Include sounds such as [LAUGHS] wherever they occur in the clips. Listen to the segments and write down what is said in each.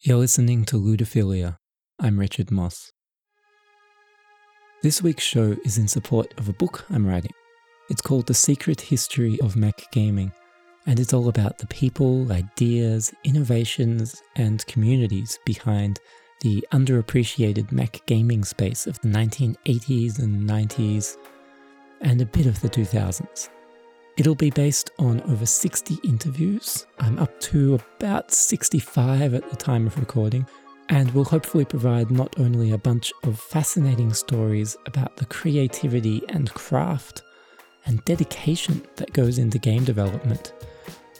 You're listening to Ludophilia. I'm Richard Moss. This week's show is in support of a book I'm writing. It's called The Secret History of Mac Gaming, and it's all about the people, ideas, innovations, and communities behind the underappreciated Mac gaming space of the 1980s and 90s, and a bit of the 2000s. It'll be based on over 60 interviews. I'm up to about 65 at the time of recording, and will hopefully provide not only a bunch of fascinating stories about the creativity and craft and dedication that goes into game development,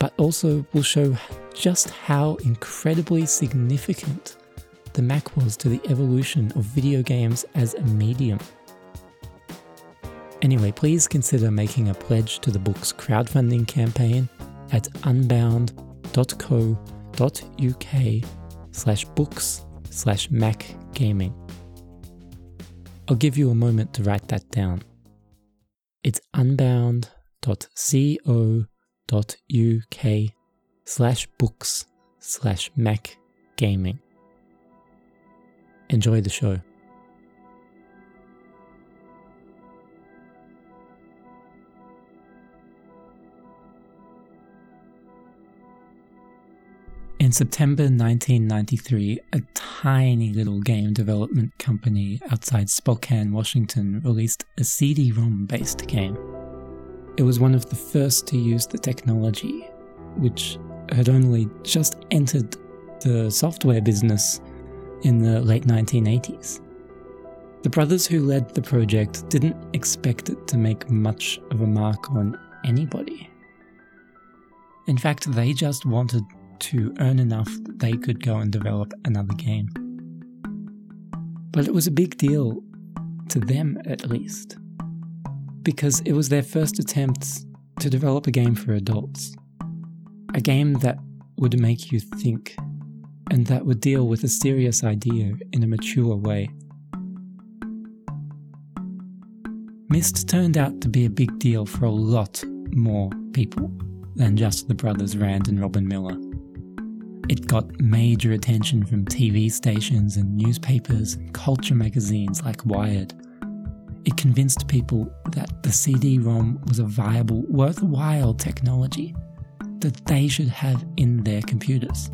but also will show just how incredibly significant the Mac was to the evolution of video games as a medium. Anyway, please consider making a pledge to the book's crowdfunding campaign at unbound.co.uk slash books slash Mac gaming. I'll give you a moment to write that down. It's unbound.co.uk slash books slash Mac gaming. Enjoy the show. In September 1993, a tiny little game development company outside Spokane, Washington released a CD ROM based game. It was one of the first to use the technology, which had only just entered the software business in the late 1980s. The brothers who led the project didn't expect it to make much of a mark on anybody. In fact, they just wanted to earn enough that they could go and develop another game. But it was a big deal, to them at least, because it was their first attempt to develop a game for adults. A game that would make you think, and that would deal with a serious idea in a mature way. Myst turned out to be a big deal for a lot more people than just the brothers Rand and Robin Miller. It got major attention from TV stations and newspapers and culture magazines like Wired. It convinced people that the CD ROM was a viable, worthwhile technology that they should have in their computers.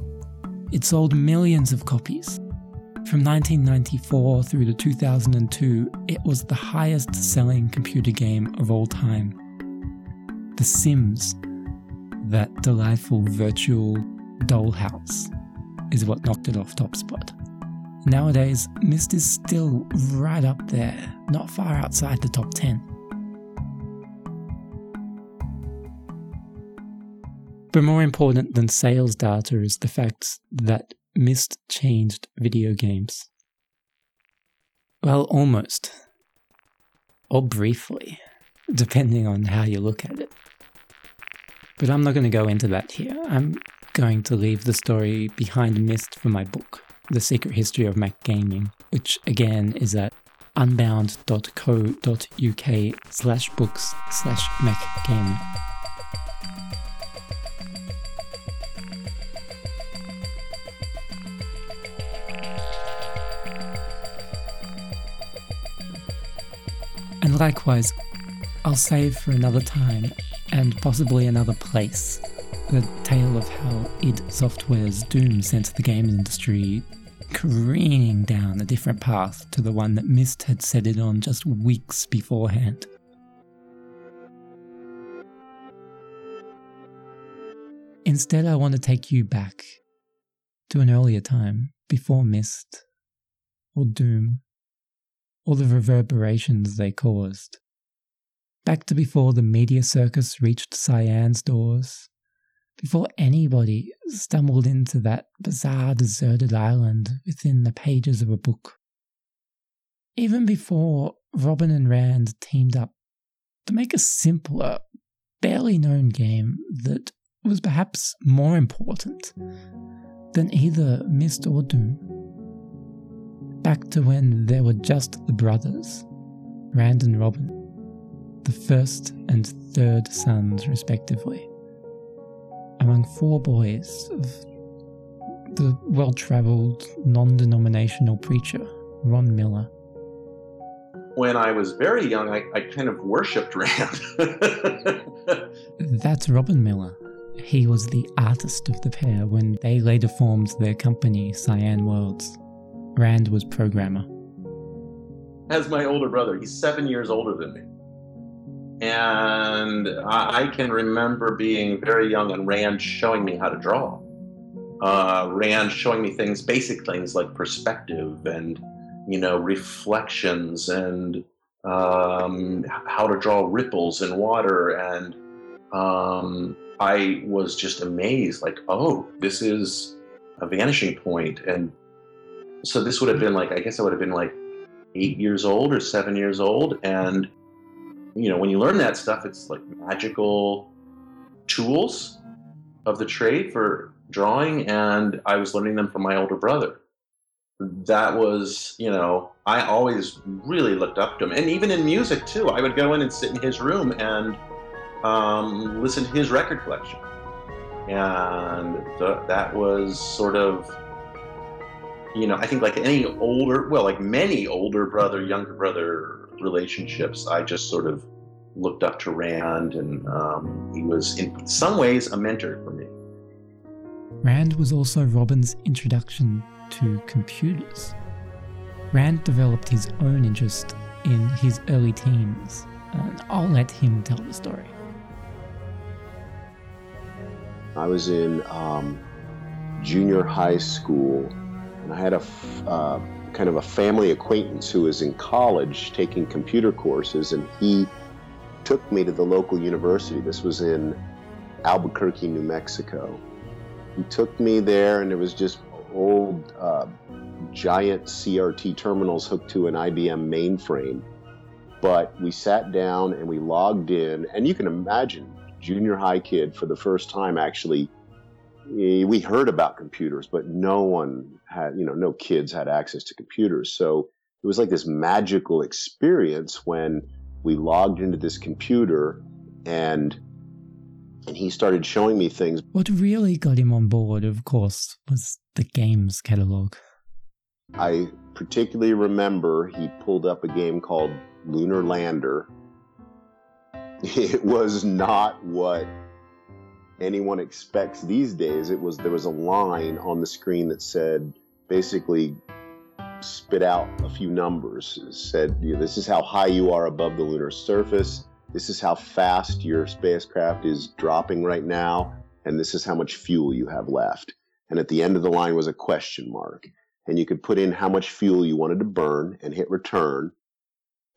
It sold millions of copies. From 1994 through to 2002, it was the highest selling computer game of all time. The Sims, that delightful virtual Dollhouse is what knocked it off top spot. Nowadays, Myst is still right up there, not far outside the top 10. But more important than sales data is the fact that Mist changed video games. Well, almost. Or briefly, depending on how you look at it. But I'm not going to go into that here. I'm going to leave the story behind Myst for my book, The Secret History of Mac Gaming, which again is at unbound.co.uk slash books slash Mac Gaming. And likewise, I'll save for another time and possibly another place the tale of how id Software's Doom sent the game industry careening down a different path to the one that Myst had set it on just weeks beforehand. Instead, I want to take you back to an earlier time before Myst or Doom or the reverberations they caused. Back to before the media circus reached Cyan's doors before anybody stumbled into that bizarre deserted island within the pages of a book. Even before Robin and Rand teamed up to make a simpler, barely known game that was perhaps more important than either Myst or Doom. Back to when there were just the brothers, Rand and Robin, the first and third sons, respectively among four boys of the well traveled, non denominational preacher, Ron Miller. When I was very young, I, I kind of worshipped [LAUGHS] Rand. That's Robin Miller. He was the artist of the pair when they later formed their company, Cyan Worlds. Rand was programmer. As my older brother, he's seven years older than me. And I, I can remember being very young and Rand showing me how to draw. Uh, Rand showing me things, basic things like perspective and, you know, reflections and um, how to draw ripples in water and um, I was just amazed, like, oh, this is a vanishing point. And so this would have been like, I guess I would have been like eight years old or seven years old. And, you know, when you learn that stuff, it's like magical tools of the trade for drawing. And I was learning them from my older brother. That was, you know, I always really looked up to him. And even in music, too, I would go in and sit in his room and um, listen to his record collection. And the, that was sort of, you know, I think like any older, well, like many older brother, younger brother relationships, I just sort of looked up to Rand, and um, he was in some ways a mentor for me. Rand was also Robin's introduction to computers. Rand developed his own interest in his early teens, and I'll let him tell the story. I was in um, junior high school, and I had a uh, kind of a family acquaintance who was in college taking computer courses, and he took me to the local university. This was in Albuquerque, New Mexico. He took me there, and it was just old uh, giant CRT terminals hooked to an IBM mainframe. But we sat down and we logged in, and you can imagine junior high kid for the first time actually Eh, we heard about computers but no one had you know no kids had access to computers. So it was like this magical experience when we logged into this computer and and he started showing me things. What really got him on board of course was the games catalog. I particularly remember he pulled up a game called lunar lander. [LAUGHS] It was not what anyone expects these days. It was there was a line on the screen that said basically spit out a few numbers. It said you know, this is how high you are above the lunar surface. This is how fast your spacecraft is dropping right now, and this is how much fuel you have left. And at the end of the line was a question mark. And you could put in how much fuel you wanted to burn and hit return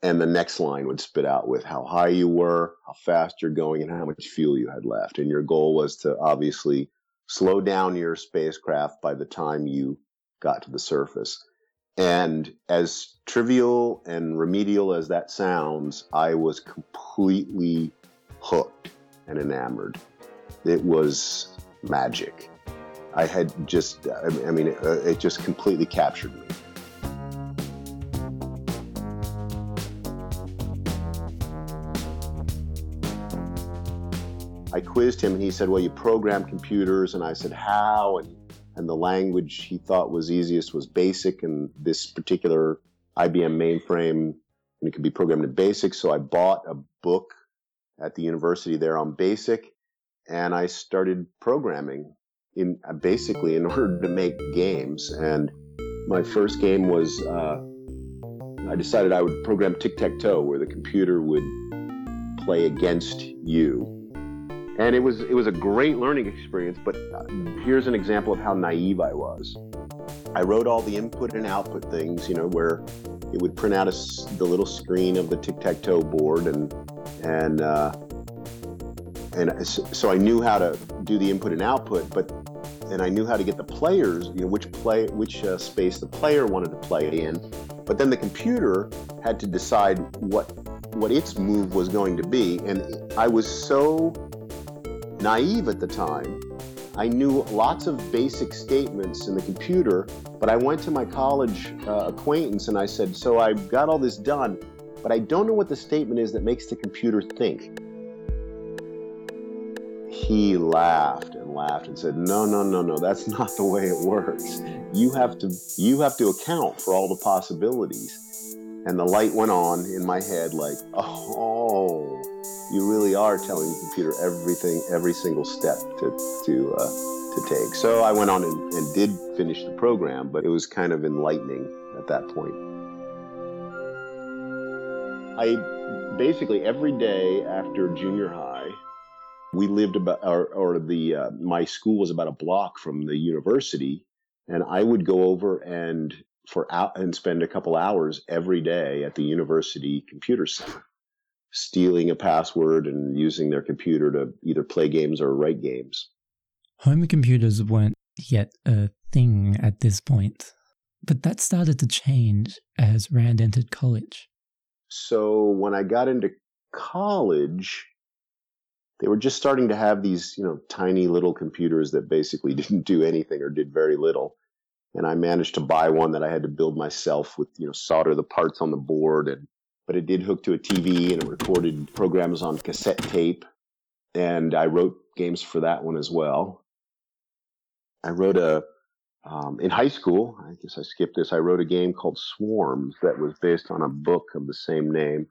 and the next line would spit out with how high you were, how fast you're going, and how much fuel you had left. And your goal was to obviously slow down your spacecraft by the time you got to the surface. And as trivial and remedial as that sounds, I was completely hooked and enamored. It was magic. I had just, I mean, uh, it just completely captured me. I quizzed him and he said, Well, you program computers. And I said, How? And, and the language he thought was easiest was BASIC. And this particular IBM mainframe, and it could be programmed in BASIC. So I bought a book at the university there on BASIC and I started programming in basically in [LAUGHS] order to make games. And my first game was uh, I decided I would program tic tac toe, where the computer would play against you and it was it was a great learning experience but uh, here's an example of how naive i was. I wrote all the input and output things you know where it would print out a, the little screen of the tic-tac-toe board and and uh, and so i knew how to do the input and output but and i knew how to get the players you know which play which uh, space the player wanted to play in. But then the computer had to decide what what its move was going to be and i was so naive at the time. I knew lots of basic statements in the computer, but I went to my college uh, acquaintance and I said, So I've got all this done, but I don't know what the statement is that makes the computer think. he laughed and laughed and said, "No, no, no, no. That's [LAUGHS] not the way it works. You have to you have to account for all the possibilities." And the light went on in my head like, "Oh, you really are telling the computer everything, every single step to to uh, to take." So I went on and, and did finish the program, but it was kind of enlightening at that point. I basically every day after junior high, we lived about, or, or the uh, my school was about a block from the university, and I would go over and for out and spend a couple hours every day at the university computer center, stealing a password and using their computer to either play games or write games. Home computers weren't yet a thing at this point, but that started to change as Rand entered college. So when I got into college, they were just starting to have these, you know, tiny little computers that basically [LAUGHS] didn't do anything or did very little. And I managed to buy one that I had to build myself with, you know, solder the parts on the board and but it did hook to a TV and it recorded programs on cassette tape. And I wrote games for that one as well. I wrote a um, in high school, I guess I skipped this. I wrote a game called Swarms that was based on a book of the same name.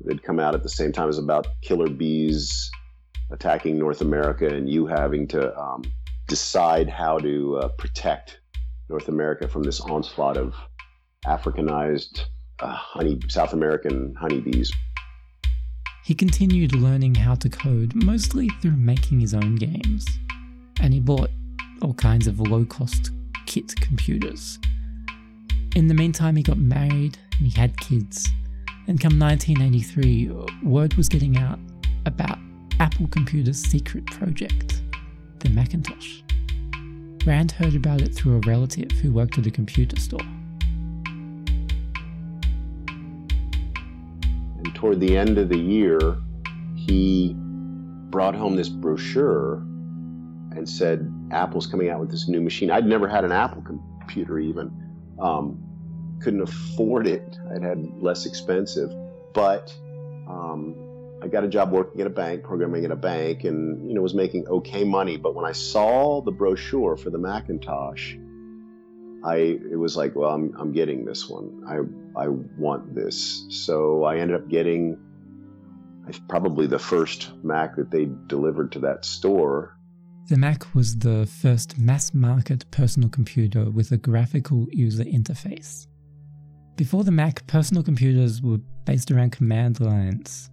It had come out at the same time as about killer bees attacking North America and you having to um, decide how to uh, protect North America from this onslaught of Africanized uh, honey, South American honeybees. He continued learning how to code mostly through making his own games, and he bought all kinds of low cost kit computers. In the meantime, he got married and he had kids. And come 1983, word was getting out about Apple Computer's secret project, the Macintosh. Rand heard about it through a relative who worked at a computer store. Toward the end of the year, he brought home this brochure and said, Apple's coming out with this new machine. I'd never had an Apple computer even. Um, couldn't afford it. I'd had less expensive. But um, I got a job working at a bank, programming at a bank, and you know was making okay money. But when I saw the brochure for the Macintosh, I it was like, well, I'm I'm getting this one. I I want this. So I ended up getting probably the first Mac that they delivered to that store. The Mac was the first mass market personal computer with a graphical user interface. Before the Mac, personal computers were based around command lines.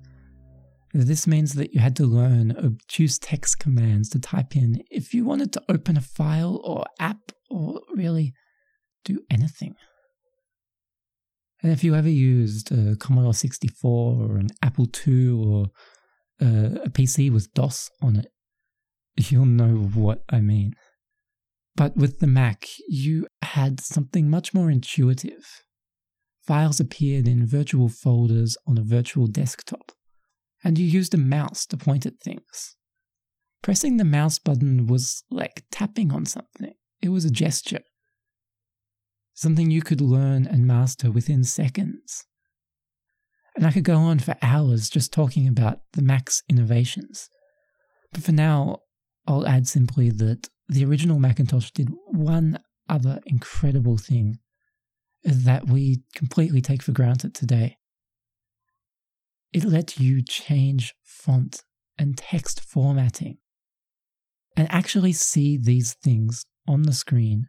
This means that you had to learn obtuse text commands to type in if you wanted to open a file or app or really do anything. And if you ever used a Commodore 64 or an Apple II or uh, a, a PC with DOS on it, you'll know what I mean. But with the Mac, you had something much more intuitive. Files appeared in virtual folders on a virtual desktop, and you used a mouse to point at things. Pressing the mouse button was like tapping on something, it was a gesture something you could learn and master within seconds. And I could go on for hours just talking about the Mac's innovations. But for now, I'll add simply that the original Macintosh did one other incredible thing that we completely take for granted today. It let you change font and text formatting and actually see these things on the screen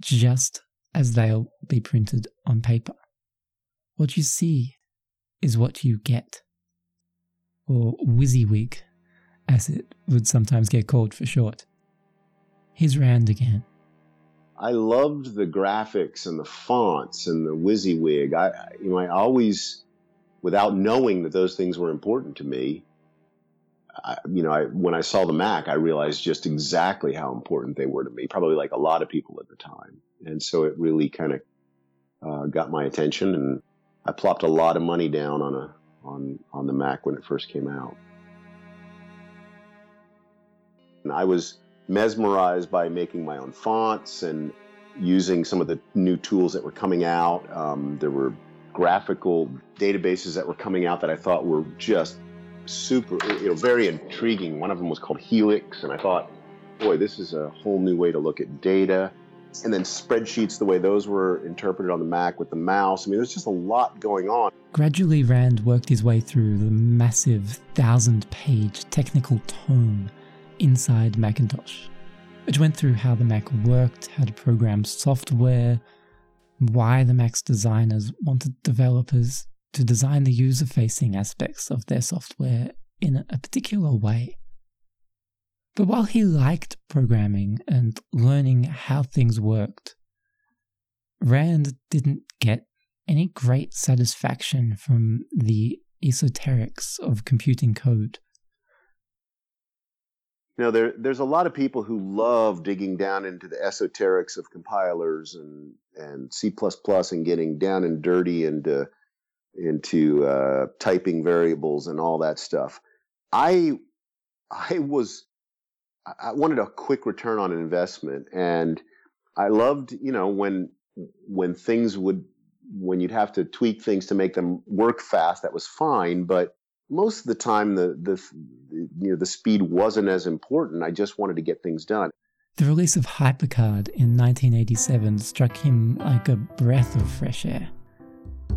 just as they'll be printed on paper. What you see is what you get, or WYSIWYG, as it would sometimes get called for short. Here's Rand again. I loved the graphics and the fonts and the WYSIWYG. I, you know, I always, without knowing that those things were important to me, I, you know, I, when I saw the Mac, I realized just exactly how important they were to me. Probably like a lot of people at the time and so it really kind of uh, got my attention, and I plopped a lot of money down on a on on the Mac when it first came out. And I was mesmerized by making my own fonts and using some of the new tools that were coming out. Um, there were graphical databases that were coming out that I thought were just super, you know, very intriguing. One of them was called Helix, and I thought, boy, this is a whole new way to look at data. And then spreadsheets, the way those were interpreted on the Mac with the mouse. I mean, there's just a lot going on. Gradually, Rand worked his way through the massive thousand page technical tome inside Macintosh, which went through how the Mac worked, how to program software, why the Mac's designers wanted developers to design the user facing aspects of their software in a particular way. But while he liked programming and learning how things worked, Rand didn't get any great satisfaction from the esoterics of computing code. Know, there, there's a lot of people who love digging down into the esoterics of compilers and, and C++ and getting down and dirty into, into uh, typing variables and all that stuff. I, I was, I wanted a quick return on an investment and I loved, you know, when, when things would, when you'd have to tweak things to make them work fast, that was fine. But most of the time the, the you know the speed wasn't as important. I just wanted to get things done. The release of HyperCard in 1987 struck him like a breath of fresh air.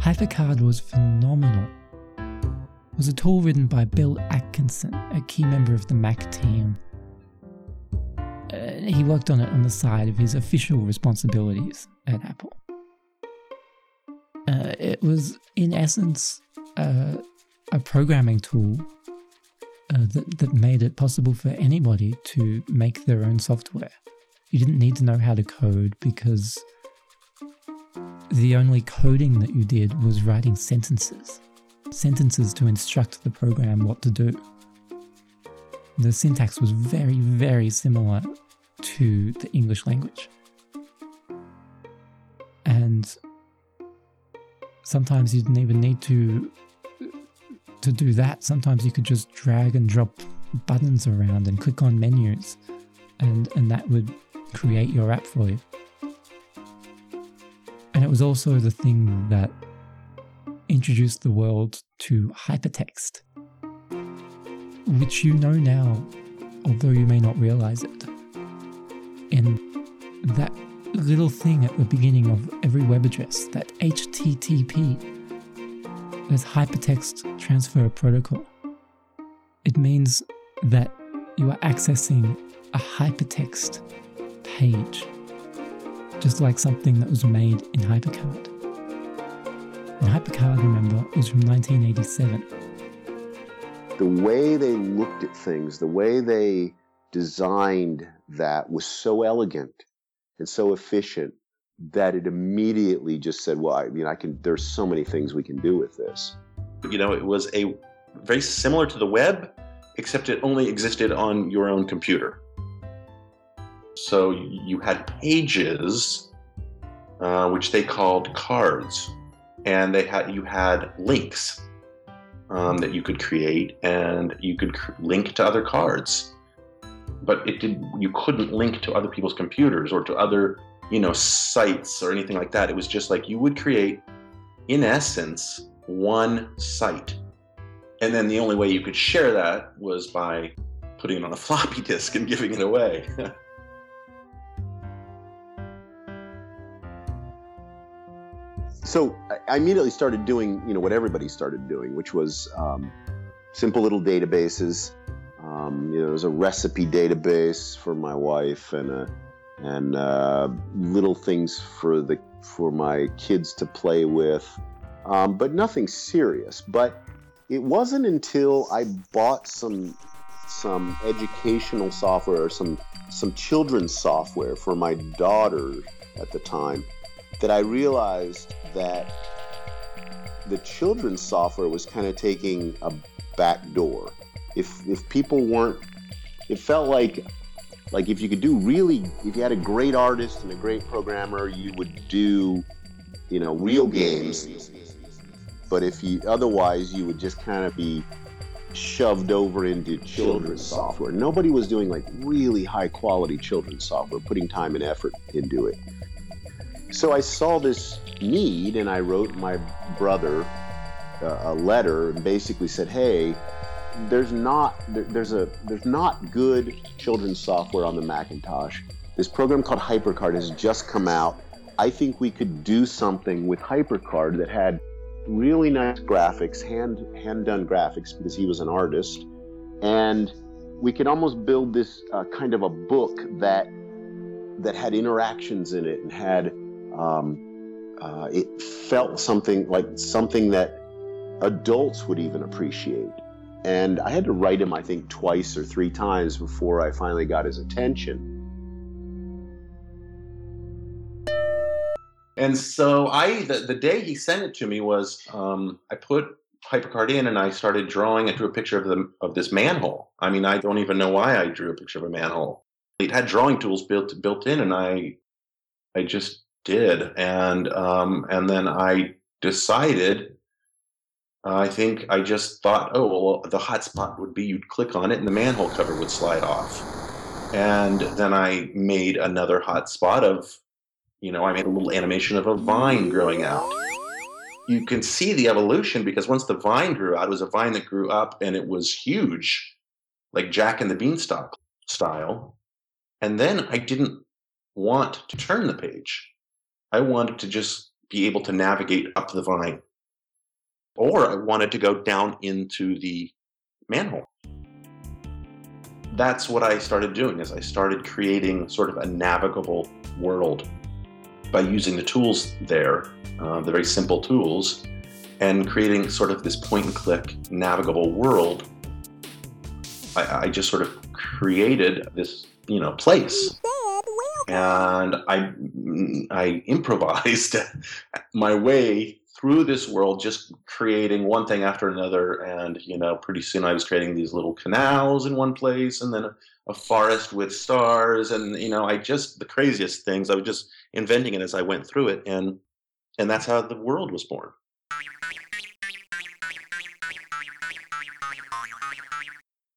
HyperCard was phenomenal. It was a tool written by Bill Atkinson, a key member of the Mac team. Uh, he worked on it on the side of his official responsibilities at Apple. Uh, it was, in essence, uh, a programming tool uh, that, that made it possible for anybody to make their own software. You didn't need to know how to code because the only coding that you did was writing sentences. Sentences to instruct the program what to do. The syntax was very, very similar to the English language. And sometimes you didn't even need to to do that, sometimes you could just drag and drop buttons around and click on menus, and, and that would create your app for you. Was also the thing that introduced the world to hypertext, which you know now, although you may not realize it. And that little thing at the beginning of every web address, that HTTP, as Hypertext Transfer Protocol. It means that you are accessing a hypertext page, just like something that was made in HyperCard. And HyperCard, remember, was from 1987. The way they looked at things, the way they designed that was so elegant and so efficient that it immediately just said, well, I mean, I can, there's so many things we can do with this. You know, it was a very similar to the web, except it only existed on your own computer. So you had pages, uh, which they called cards, and they had you had links um, that you could create, and you could cr- link to other cards. But it did you couldn't link to other people's computers or to other you know, sites or anything like that. It was just like you would create, in essence, one site. And then the only way you could share that was by putting it on a [LAUGHS] floppy disk and giving it away. [LAUGHS] so I immediately started doing, you know, what everybody started doing, which was um, simple little databases. Um, you know, there was a recipe database for my wife and a and uh, little things for the for my kids to play with, um, but nothing serious. But it wasn't until I bought some some educational software or some some children's software for my daughter at the time that I realized that the children's software was kind of taking a back door. If if people weren't, it felt like like if you could do really if you had a great artist and a great programmer you would do you know real games. But if you otherwise you would just kind of be shoved over into children's software. Nobody was doing like really high quality children's software putting time and effort into it so i saw this need and i wrote my brother uh, a letter and basically said hey there's not there, there's a there's not good children's software on the Macintosh. This program called HyperCard has just come out. I think we could do something with HyperCard that had really nice graphics, hand hand done graphics because he was an artist, and we could almost build this uh, kind of a book that that had interactions in it and had um, uh, it felt something like something that adults would even appreciate. And I had to write him, I think, twice or three times before I finally got his attention. And so I, the, the day he sent it to me was, um, I put HyperCard in and I started drawing and drew a picture of the of this manhole. I mean, I don't even know why I drew a picture of a manhole. It had drawing tools built built in, and I, I just did, and um, and then I decided I think I just thought, oh, well, the hot spot would be you'd click on it and the manhole cover would slide off. And then I made another hot spot of, you know, I made a little animation of a vine growing out. You can see the evolution because once the vine grew out, it was a vine that grew up and it was huge, like Jack and the Beanstalk style. And then I didn't want to turn the page. I wanted to just be able to navigate up the vine or I wanted to go down into the manhole. That's what I started doing is I started creating sort of a navigable world by using the tools there, uh, the very simple tools, and creating sort of this point and click navigable world. I, I just sort of created this, you know, place and I I improvised [LAUGHS] my way through this world, just creating one thing after another. And, you know, pretty soon I was creating these little canals in one place and then a, a forest with stars. And, you know, I just, the craziest things, I was just inventing it as I went through it. And, and that's how the world was born.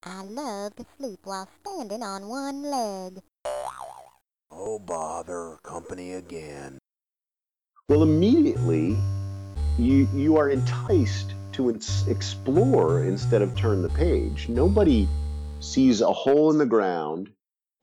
I love to sleep while standing on one leg. Oh, bother, company again. Well, immediately you you are enticed to explore instead of turn the page. Nobody sees a hole in the ground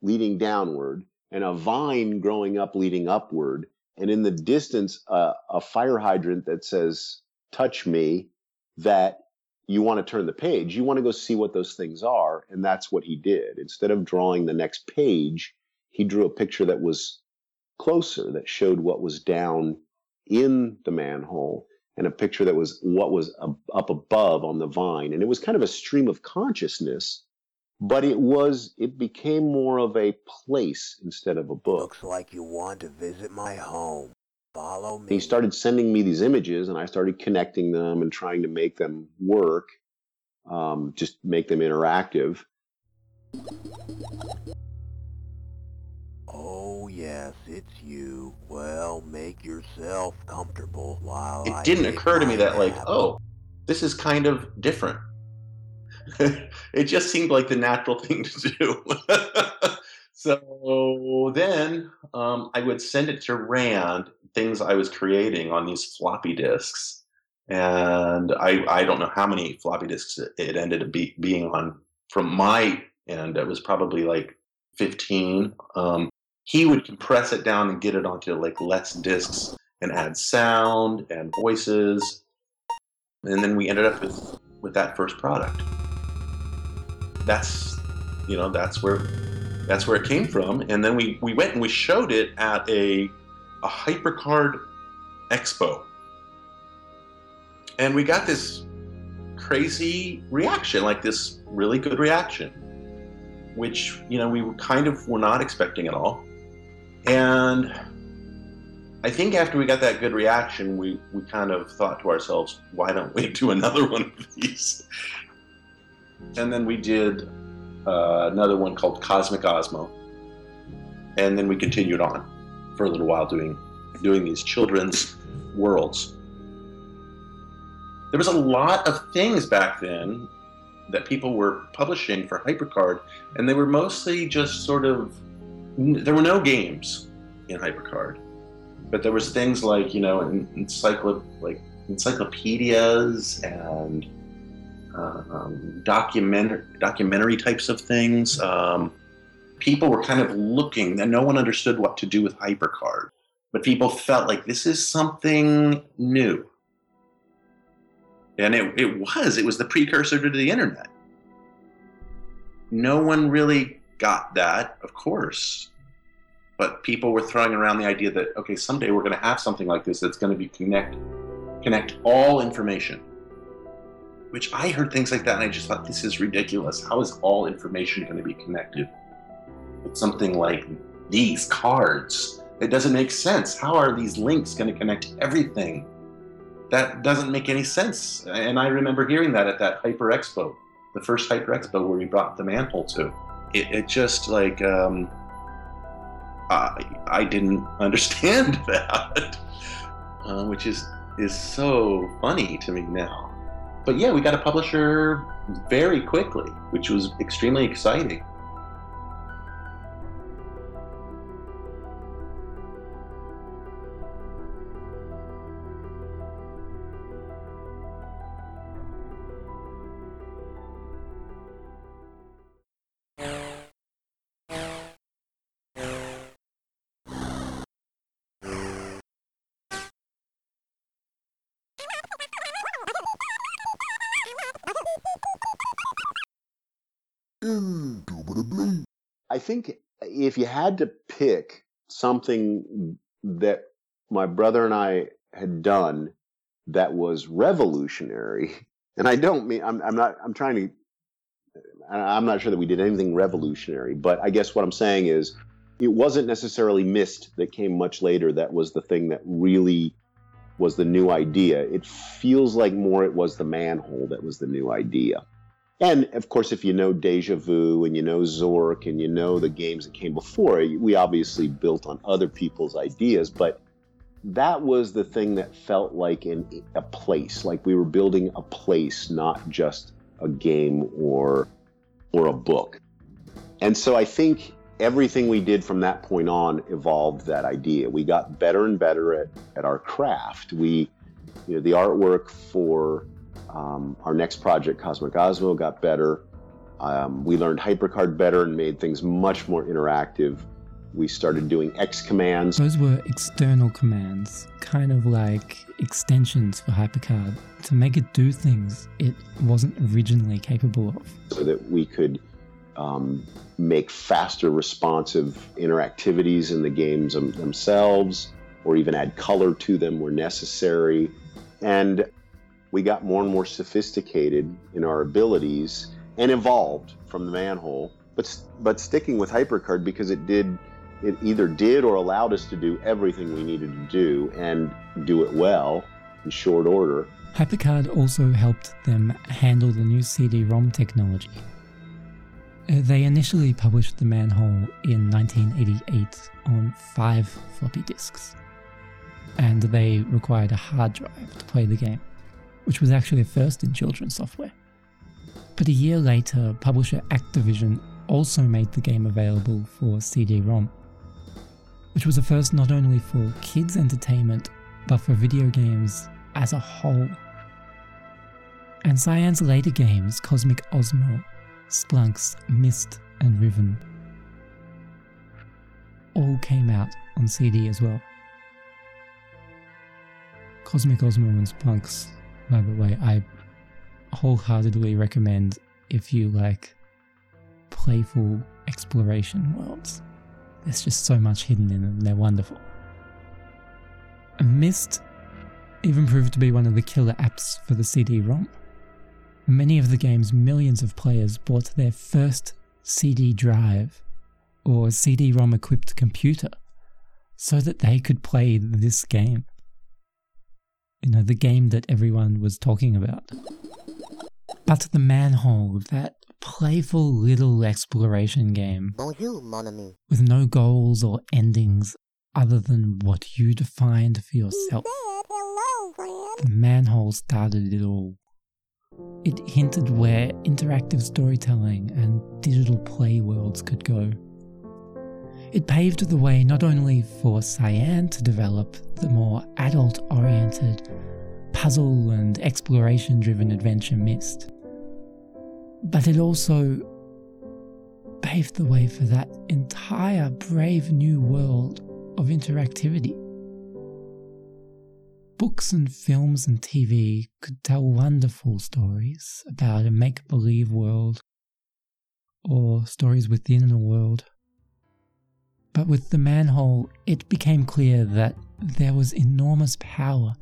leading downward and a vine growing up leading upward, and in the distance uh, a fire hydrant that says "touch me." That you want to turn the page. You want to go see what those things are, and that's what he did. Instead of drawing the next page, he drew a picture that was closer, that showed what was down in the manhole and a picture that was what was up above on the vine. And it was kind of a stream of consciousness, but it was, it became more of a place instead of a book. Looks like you want to visit my home. Follow me. He started sending me these images and I started connecting them and trying to make them work, um, just make them interactive. Oh, yes, it's you. Well, make yourself comfortable while it I didn't occur to me that, like, oh, this is kind of different. [LAUGHS] it just seemed like the natural thing to do. [LAUGHS] so then um, I would send it to Rand, things I was creating on these floppy disks. And I, I don't know how many floppy disks it, it ended up be, being on from my end. It was probably like 15. Um, he would compress it down and get it onto like less discs and add sound and voices. And then we ended up with, with that first product. That's you know, that's where that's where it came from. And then we, we went and we showed it at a a hypercard expo. And we got this crazy reaction, like this really good reaction, which, you know, we kind of were not expecting at all. And I think after we got that good reaction, we, we kind of thought to ourselves, why don't we do another [LAUGHS] one of these? And then we did uh, another one called Cosmic Osmo. And then we continued on for a little while doing doing these children's worlds. There was a lot of things back then that people were publishing for HyperCard, and they were mostly just sort of there were no games in HyperCard, but there was things like you know encyclo- like encyclopedias and um, document, documentary types of things. Um, people were kind of looking, and no one understood what to do with HyperCard. But people felt like this is something new. And it, it was, it was the precursor to the internet. No one really got that, of course. But people were throwing around the idea that, okay, someday we're going to have something like this that's going to be connect, connect all information which I heard things like that and I just thought, this is ridiculous. How is all information going to be connected with something like these cards? It doesn't make sense. How are these links going to connect everything? That doesn't make any sense. And I remember hearing that at that Hyper Expo, the first Hyper Expo where we brought the manhole to. It, it just like, um, I, I didn't [LAUGHS] understand [LAUGHS] that, uh, which is, is so funny to me now but yeah, we got a publisher very quickly, which was extremely exciting. I think if you had to pick something that my brother and I had done that was revolutionary, [LAUGHS] and I don't mean I'm, I'm not I'm trying to I'm not sure that we did anything revolutionary, but I guess what I'm saying is it wasn't necessarily Myst that came much later that was the thing that really was the new idea. It feels like more it was the manhole that was the new idea. And of course, if you know Deja Vu and you know Zork and you know the games that came before, we obviously built on other people's ideas, but that was the thing that felt like in a place, like we were building a place, not just a game or or a book. And so I think everything we did from that point on evolved that idea. We got better and better at, at our craft. We, you know, the artwork for um, our next project, Cosmic Osmo, got better. Um, we learned HyperCard better and made things much more interactive. We started doing X commands. Those were external commands, kind of like extensions for HyperCard to make it do things it wasn't originally capable of. So that we could um, make faster, responsive interactivities in the games themselves, or even add color to them where necessary. And we got more and more sophisticated in our abilities and evolved from the manhole. But but sticking with HyperCard because it did it either did or allowed us to do everything we needed to do and do it well in short order. HyperCard also helped them handle the new CD-ROM technology. Uh, they initially published the Manhole in 1988 on five floppy disks, and they required a hard drive to play the game which was actually a first in children's software. But a year later, publisher Activision also made the game available for CD ROM, which was a first not only for kids' entertainment, but for video games as a whole. And Cyan's later games, Cosmic Osmo, Spelunx, Myst and Riven, all came out on CD as well. Cosmic Osmo and Spelunx by the way, I wholeheartedly recommend if you like playful exploration worlds. There's just so much hidden in them, they're wonderful. Myst even proved to be one of the killer apps for the CD ROM. Many of the game's millions of players bought their first CD drive or CD ROM equipped computer so that they could play this game you know, the game that everyone was talking about. But the manhole, that playful little exploration game Bonjour, mon ami. with no goals or endings other than what you defined for yourself. Dad, hello. The manhole started it all. It hinted where interactive storytelling and digital play worlds could go. It paved the way not only for Cyan to develop the more adult oriented, puzzle and exploration driven adventure Myst, But it also paved the way for that entire brave new world of interactivity. Books and films and TV could tell wonderful stories about a make believe world or stories within a world. But with the manhole, it became clear that there was enormous power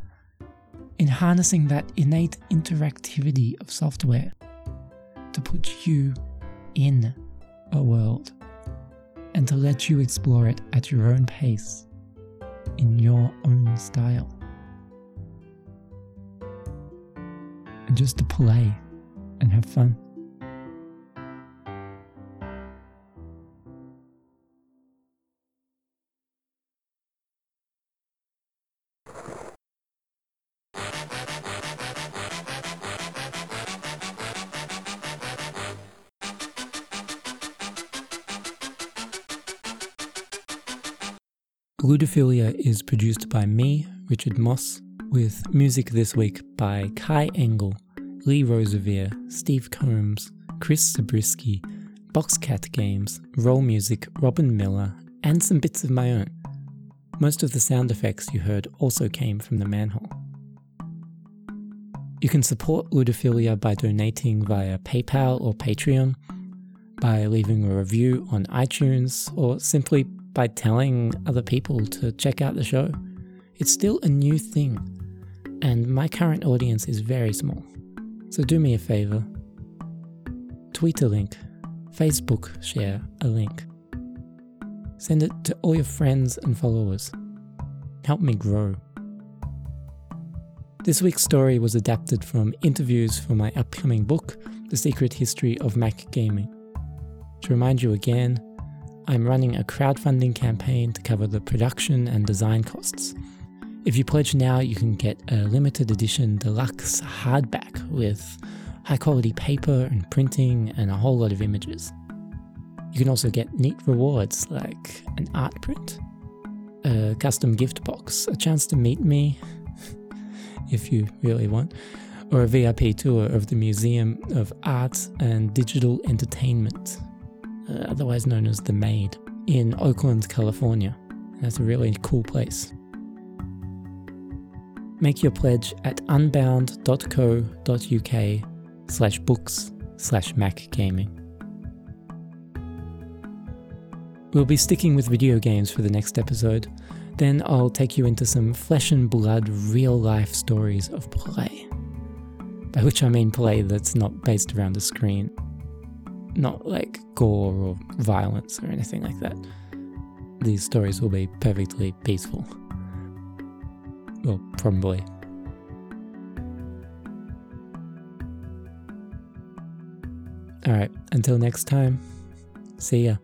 in harnessing that innate interactivity of software to put you in a world and to let you explore it at your own pace, in your own style. And just to play and have fun. Ludophilia is produced by me, Richard Moss, with music this week by Kai Engel, Lee Rosevere, Steve Combs, Chris Zabriskie, Boxcat Games, Roll Music, Robyn Miller, and some bits of my own. Most of the sound effects you heard also came from the manhole. You can support Ludophilia by donating via PayPal or Patreon, by leaving a review on iTunes, or simply by telling other people to check out the show. It's still a new thing, and my current audience is very small. So do me a favor tweet a link, Facebook share a link. Send it to all your friends and followers. Help me grow. This week's story was adapted from interviews for my upcoming book, The Secret History of Mac Gaming. To remind you again, I'm running a crowdfunding campaign to cover the production and design costs. If you pledge now, you can get a limited edition deluxe hardback with high quality paper and printing and a whole lot of images. You can also get neat rewards like an art print, a custom gift box, a chance to meet me [LAUGHS] if you really want, or a VIP tour of the Museum of Art and Digital Entertainment uh, otherwise known as The MADE, in Oakland, California. That's a really cool place. Make your pledge at unbound.co.uk slash books slash Mac Gaming. We'll be sticking with video games for the next episode. Then I'll take you into some flesh and blood, real life stories of play. By which I mean play that's not based around a screen not like gore or violence or anything like that. These stories will be perfectly peaceful. Well, probably. Alright, until next time, see ya.